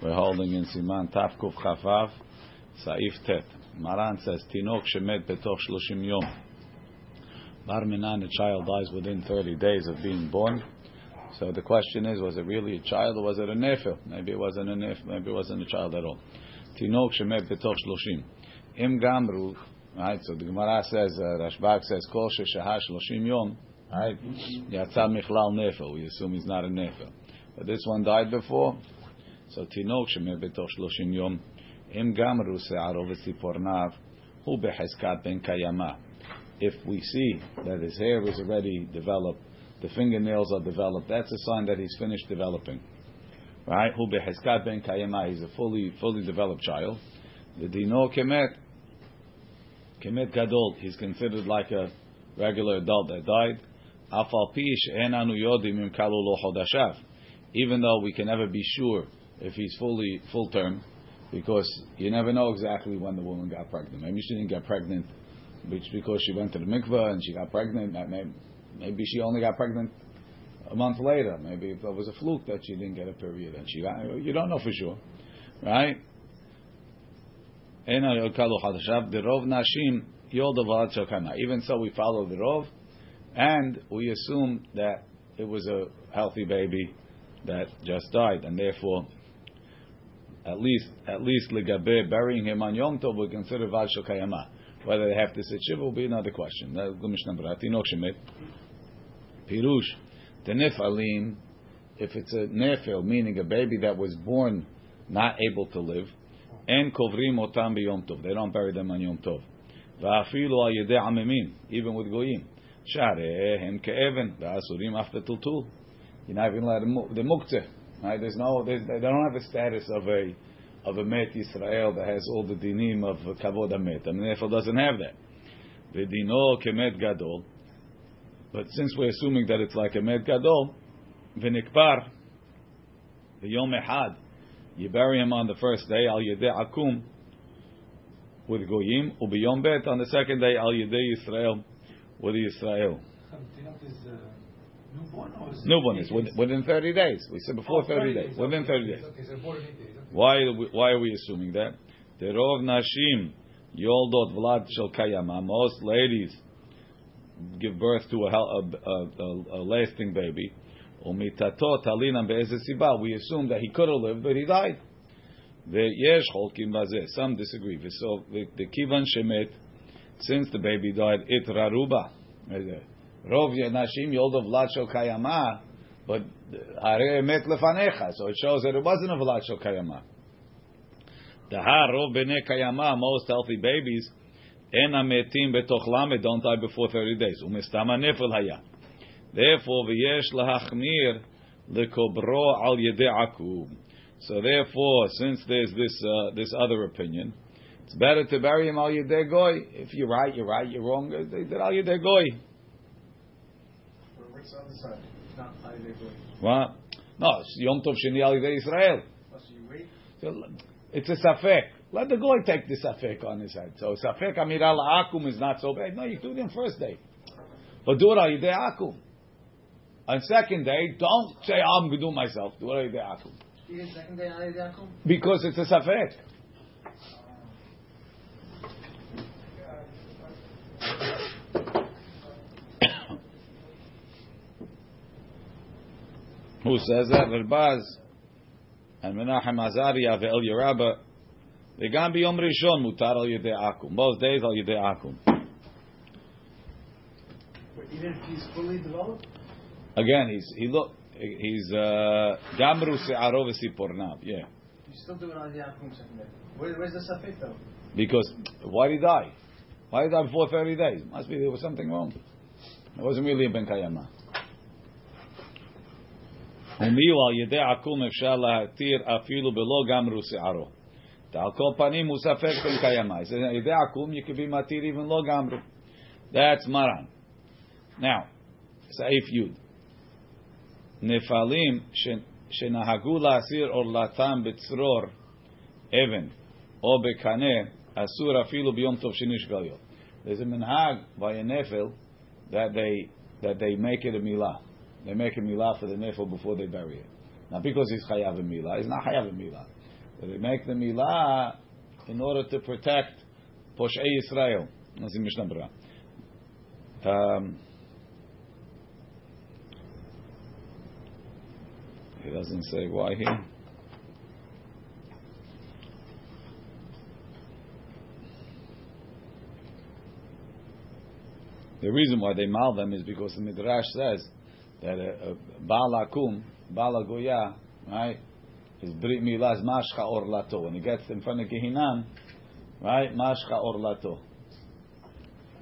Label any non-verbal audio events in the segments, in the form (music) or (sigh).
We're holding in Siman Taf Kuf Chafav, Saif Tet. Maran says, Tinok shemet betoch shloshim yom. Bar minan, a child dies within 30 days of being born. So the question is, was it really a child or was it a nefil? Maybe it wasn't a nefil, maybe it wasn't a child at all. Tinok shemet betoch shloshim. Im gamru, right, so the Gemara says, uh, Rashbag says, Kol sheshaha shloshim yom, right, yatsa michlal nefil. We assume he's not a nefil. But this one died before, so תינוק שמת בתוך שלושים יום, אם גמרו שערו וציפורניו, הוא בחזקת בן קיימא. If we see that his hair is already developed, the fingernails are developed, that's a sign that he's finished developing. Right? הוא בחזקת בן קיימא, he's a fully, fully developed child. ודינו כמת, כמת גדול, he's considered like a regular adult that died. אף על פי שאין אנו יודעים אם כלו לו חודשיו. Even though we can never be sure if he's fully full term, because you never know exactly when the woman got pregnant. Maybe she didn't get pregnant because she went to the mikveh and she got pregnant. Maybe, she only got pregnant a month later. Maybe it was a fluke that she didn't get a period and she got. You don't know for sure, right? Even so, we follow the rov, and we assume that it was a healthy baby that just died, and therefore at least at least legabe burying him on Yom Tov we consider val shokayama. Whether they have to sit shiva will be another question. That's the Mishnah Berati Shemet. Pirush the nefalim. If it's a nefil, meaning a baby that was born not able to live, and kovrim otam b'Yom Tov. They don't bury them on Yom Tov. Va'afilu al yedei even with goyim. Sharehem ke'even, va'asurim after tultul. You're not even allowed the muktzeh. Right? There's no, they don't have a status of a of a Met Israel that has all the dinim of kavod amet. Mean, therefore doesn't have that. V'dino kemet gadol. But since we're assuming that it's like a met gadol, v'nikpar v'yom ehad, you bury him on the first day al yedei akum with goyim, ubiyom bet on the second day al yedei Israel with Israel. Newborn, or is within, within 30 days. We said before Oh, 30 days. Within 30 days. Okay, so days. Okay. Why, why are we assuming that? Derov nashim yoldot vlad shel kayama. Most ladies give birth to a, a, a, a, lasting baby. Umitatot alina be'ezeh siba. We assume that he could have lived, but he died. Ve'yesh cholkim bazeh. Some disagree. So the kivan shemet, since the baby died, it raruba. Rov nashim yoldot vlad shel kayama. But hare met lefanecha, so it shows that it wasn't a vlad shel kayama. The harov bene kayama, most healthy babies, en ametim betoch lamed don't die before thirty days. Umestama nefel haya. Therefore, v'yesh lahachmir lekobro al yedei akum. So therefore, since there's this uh, this other opinion, it's better to bury him al yedei goy. If you're right, you're right. You're wrong. They did al yedei goy. What's on the side? Not. What? No, it's Yom Tov Sheni al yedei Israel. Oh, so you wait? So, It's a safek. Let the goy take the safek on his head. So safek amira akum is not so bad. No, you do it on first day. But do it yedei akum. On second day, don't say I'm going to do myself. Do it al yedei akum. Even second day, Yaakov? Because it's a safek. Who says that? Verbaz and Menachem Azaria ve'el Yerabah. Vegam biyom rishon mutar al yidei akum. Most days al akum. Even if he's fully developed? Again, he's, he look, he's, uh, gamru se'aro v'sipornav, yeah. You still do it on the akum. Where, where's the safet though? Because, why did he die? Why did he die before 30 days? Must be there was something wrong. It wasn't really a ben kayamah. ומיהו על ידי עקום אפשר להתיר אפילו בלא גמרו שערו. על כל פנים הוא ספק בן קיימא. He says, על ידי עקום you can be מתיר even לא גמרו. That's maran. Now, סעיף י' נפלים ש- שנהגו להסיר עורלתם בצרור אבן או בקנה, אסור אפילו ביום טוב שני שבליות. There's a minhag by a nefil that they that they make it a milah. They make a milah for the nefil before they bury it. Now, because he's chayav a milah, he's not chayav a milah. They make the milah in order to protect Poshei Israel. That's in Mishnah Berurah. Um, he doesn't say why here. The reason why they mal them is because the Midrash says that a, a Baal Akum, Goya, right, is Brit Milah, is Mashcha Orlato. When he gets in front of Gehinam, right, Mashcha Orlato.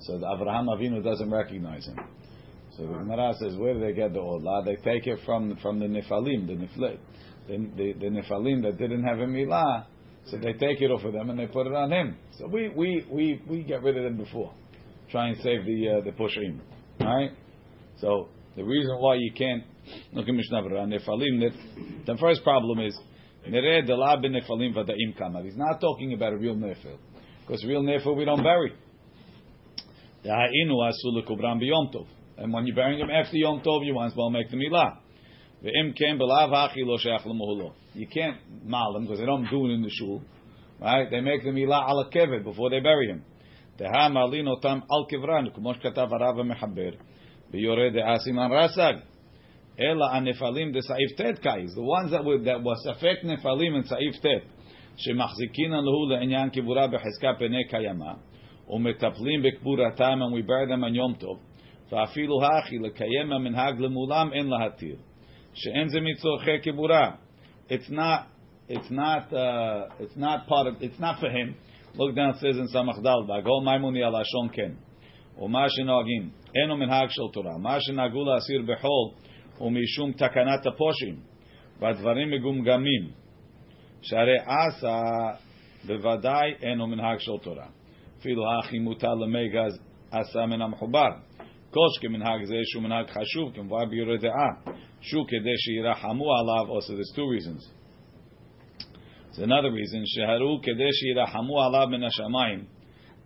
So Avraham Avinu doesn't recognize him. So the Gemara says, where do they get the Orla? They take it from from the Nephalim, the Niflit, the, the, the that didn't have a Milah. So they take it off of them and they put it on him. So we we we, we get rid of them before try and save the uh, the pushim. Right? So the reason why you can't look at Mishnah Berurah Nefalim. The first problem is Nereh Delab Nefalim Vadaim Kamar. He's not talking about a real Nefil because real Nefil we don't bury. The Ha'inu Asul Kubram Biyom Tov. And when you're burying him after Yom Tov, you might as well make the milah. You can't mal them because they don't do it in the shul, right? They make the milah ala keved before they bury him. Teha malin otam al Kevran kumosh katav harav mechaber. ביורה דעה סימן רס"ג. אלא הנפלים דסעיף ט' קייז, the ones that were, that was ספק נפלים in סעיף ט', שמחזיקין לנו לעניין קבורה בחזקה פני קיימא, ומטפלים בקבורתם, and we bury them on יום טוב, ואפילו הכי לקיים המנהג למולם אין להתיר, שאין זה מצורכי קבורה. It's not, it's not, uh, it's not part of, it's not for him. Look down, it says in Samach Dal, Bagol Maimuni ala Shon Ken. ומה שנוהגים, אינו מנהג של תורה. מה שנהגו להסיר בחול הוא משום תקנת הפושים, והדברים מגומגמים, שהרי עשה בוודאי אינו מנהג של תורה. אפילו הכי מוטל למגז עשה מן המחובר. כל שכמנהג זה שהוא מנהג חשוב, כמובן ביורי דעה, שהוא כדי שירחמו עליו, also there's two reasons. It's another reason. Sheharu kedesh yirahamu alav min hashamayim.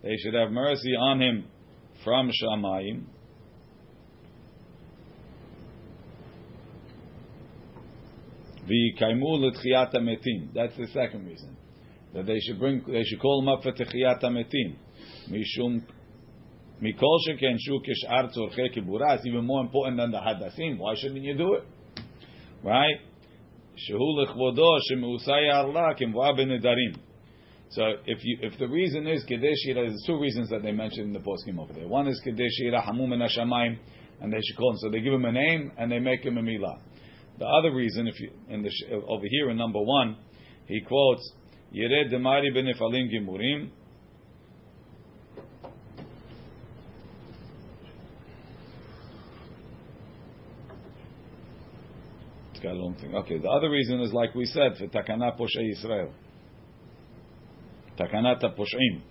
They should have mercy on him from shamayim. V'yikaimu l'tchiyat metim. That's the second reason. That they should bring, they should call him up for tchiyat metim. Mishum mikol sheken shu kishar tzorchei kibura. It's even more important than the hadassim. Why shouldn't you do it? Right? Shehu lechvodo shemeusay arla kimva benedarim. So if you if the reason is kedesh there's two reasons that they mentioned in the poskim over there. One is kedesh yira hamum and and they should call him. So they give him a name and they make him a milah. The other reason, if you in the over here in number one, he quotes Yered demari benefalim gimurim. got a long thing. Okay, the other reason is like we said for takana poshei Israel. Takanata posheim.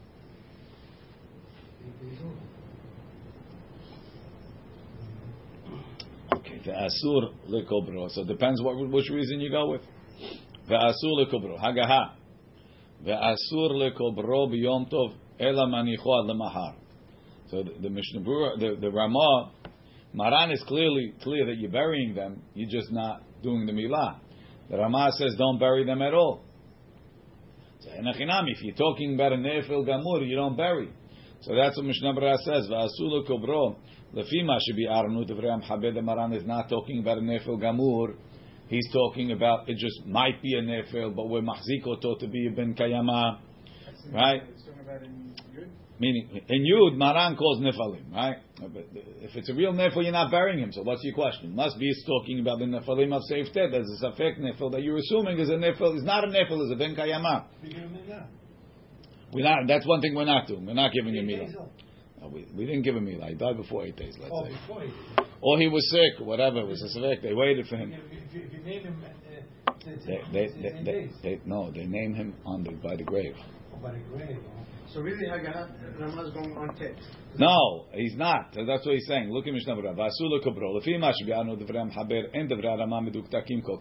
Okay, the asur. So it depends what which reason you go with. The asur lekobro. Hagaha. The asur lekobro biyom tov ela manicho lemahar. So the, the Mishnah the, the Ramah, Maran is clearly clear that you're burying them. You're just not doing the milah. The Ramah says don't bury them at all. If you're talking about a nefil gamur, you don't bury. So that's what Mishnah Berurah says. Va'asulu kobro lefima should be arnu devream habed maran is not talking about a nefil gamur. He's talking about it just might be a nefil, but we're mahzik to be a ben kayama, right? Meaning, in Yud, Maran calls Nephalim, right? But if it's a real Nephil, you're not burying him. So what's your question? Must be talking about the Nephalim of Seif Ted. There's a Safek Nephil that you're assuming is a Nephil. Is not a Nephil, is a Ben Kayama. We're not, that's one thing we're not doing. We're not giving him Milah. No, we, we didn't give him Milah. He died before eight days, let's oh, say. Before eight Or he was sick, or whatever. It was a Safek. They waited for him. If, if, if you name him, uh, they, they, they, they, they, no, they name him on the, by the grave. So really, Ramah is going on text. No, he's not. That's what he's saying. Look at Mishnah Berurah. Vasula kabro. Lefi ma shbi'anu devrei Haber en devrei Rama meduktakim kol.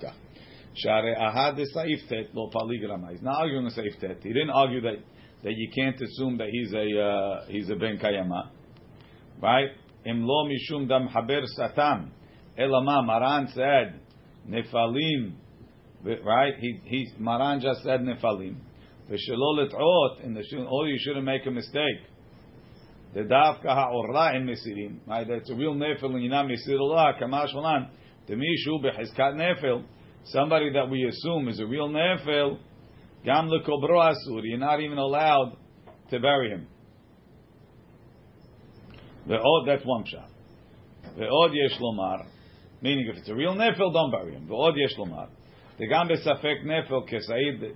Share ahad saif tet lo palig Rama. He's not arguing the saif tet. He didn't argue that that you can't assume that he's a uh, he's a ben kayama, right? Im lo mishum dam haber satam. Elama Maran said nefalim right? He he Maran just said nefalim. V'shelo let'ot in the shul. Oh, you shouldn't make a mistake. The davka ha'orla in mesirim. Right? That's a real nefil and you're not mesirullah. Kamash malan. Demishu bechizkat nefil. Somebody that we assume is a real nefil. Gam lekobro asur. You're not even allowed to bury him. The Ve'od, that's one shot. Ve'od yesh lomar. Meaning, if it's a real nefil, don't bury him. Ve'od yesh lomar. וגם בספק נפל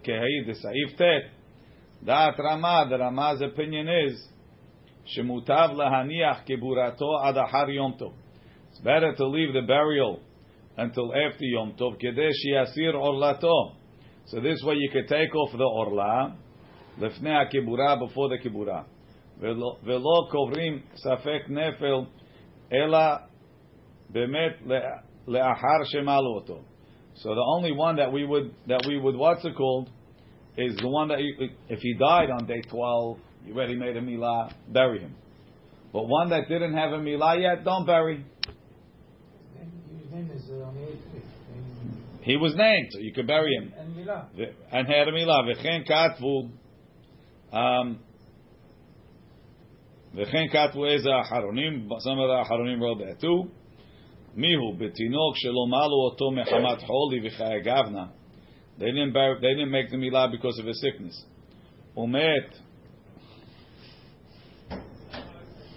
כהעיד בסעיף ט', דעת רמה, the Rama's opinion is, שמוטב להניח קבורתו עד אחר יום טוב. It's better to leave the burial until after Yom Tov, כדי שיסיר עורלתו. So this way you could take off the עורלה, לפני הקבורה, before the קבורה. ולא קוברים ספק נפל, אלא באמת לאחר שמלו אותו. So the only one that we would that we would what's it called is the one that you, if he died on day twelve, you already made a milah, bury him. But one that didn't have a milah yet, don't bury. He was named, so you could bury him. And milah. And had a milah. V'chen katvu. Um, V'chen katvu is a haronim. Some of the haronim wrote that too. Mihu betinok shelomalu oto mechamat holi. They didn't they didn't make the milah because of his sickness. Umet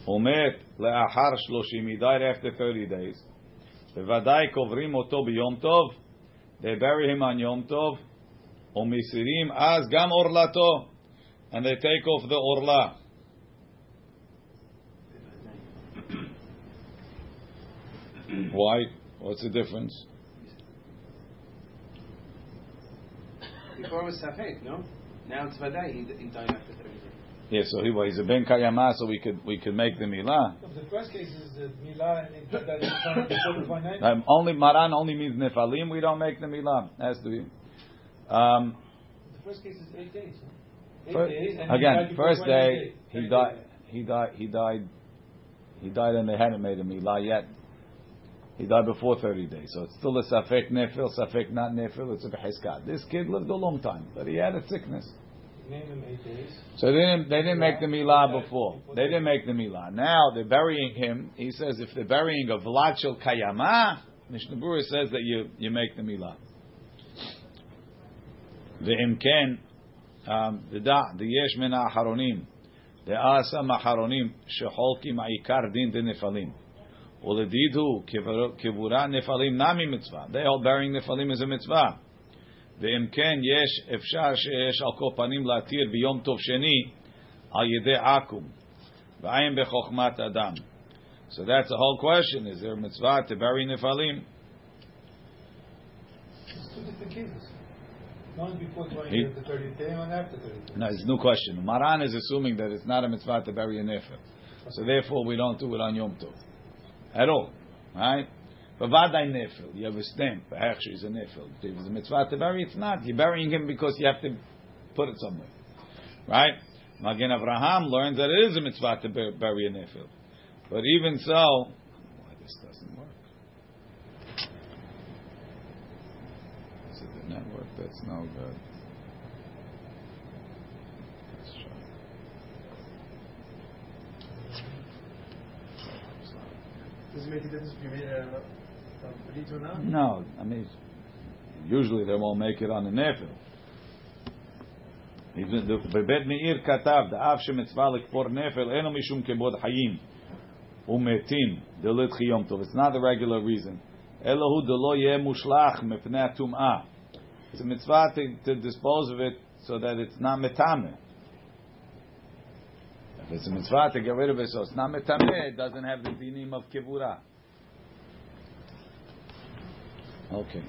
umet le'achar shloshim. He died after thirty days. V'vaday kovrim oto biyom tov. They bury him on Yom Tov. Umisirim az gam orlato, and they take off the orla. (clears throat) Why? What's the difference? Before it was Safek, no? Now it's Vadai, he, he died after 30 days. Yeah, so he, well, he's a ben kayama, so we could we could make the milah. The first case is the Milah and it- that is found before the 29th. Um, only maran only means nefalim. We don't make the milah. Has to be. Um, The first case is eight days. no? Eight days. and he died again, first 20 day he died. He died. He died. He died, and they hadn't made a milah yet. He died before 30 days, so it's still a safek nefil, safek not nefil, it's a beheskat. This kid lived a long time, but he had a sickness. So they didn't, they didn't make the milah before. They didn't make the milah. Now they're burying him. He says if they're burying a vlachel kayama, Mishnah says that you, you make the milah. Ve'imken, um, the da, the yesh mina haronim, There are some aharonim sheholki ma'ikar din de nefalim. הוא קבורה נפלים נמי מצווה. They all burying נפלים is a mitzvah. ואם כן, יש, אפשר שיש על כל פנים להתיר ביום טוב שני על ידי עכו"ם, ועין בחוכמת אדם. So that's the whole question. Is there a mitzvah to bury nefalim? It's two different cases. One before 20 He- days, the 30th day, and one after 30 days. No, it's a new question. Maran is assuming that it's not a mitzvah to bury a nefel. So therefore we don't do it on Yom Tov. At all. Right? But vadai nefel, you have a stamp. Actually, it's a nefil. If it's a mitzvah to bury, it's not. You're burying him because you have to put it somewhere. Right? Magen Avraham learns that it is a mitzvah to bury a nefil. But even so, why this doesn't work? Is it the network? That's no good. Does it make a difference if you made it uh, from Brito now? No, I mean, usually they won't make it on the nefil. Even the בבית מאיר כתב, דאף שמצווה לקבור נפל, אינו משום כבוד חיים ומתים, דלת יום טוב. It's not the regular reason. אלא הוא דלא יהיה מושלך מפני הטומאה. It's a mitzvah to, to dispose of it so that it's not metame. It's a mitzvah to get rid of it, so it's not metameh. It doesn't have the dinim of kibura. Okay.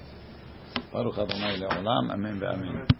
Baruch Adonai le'olam. Amen ve'amen.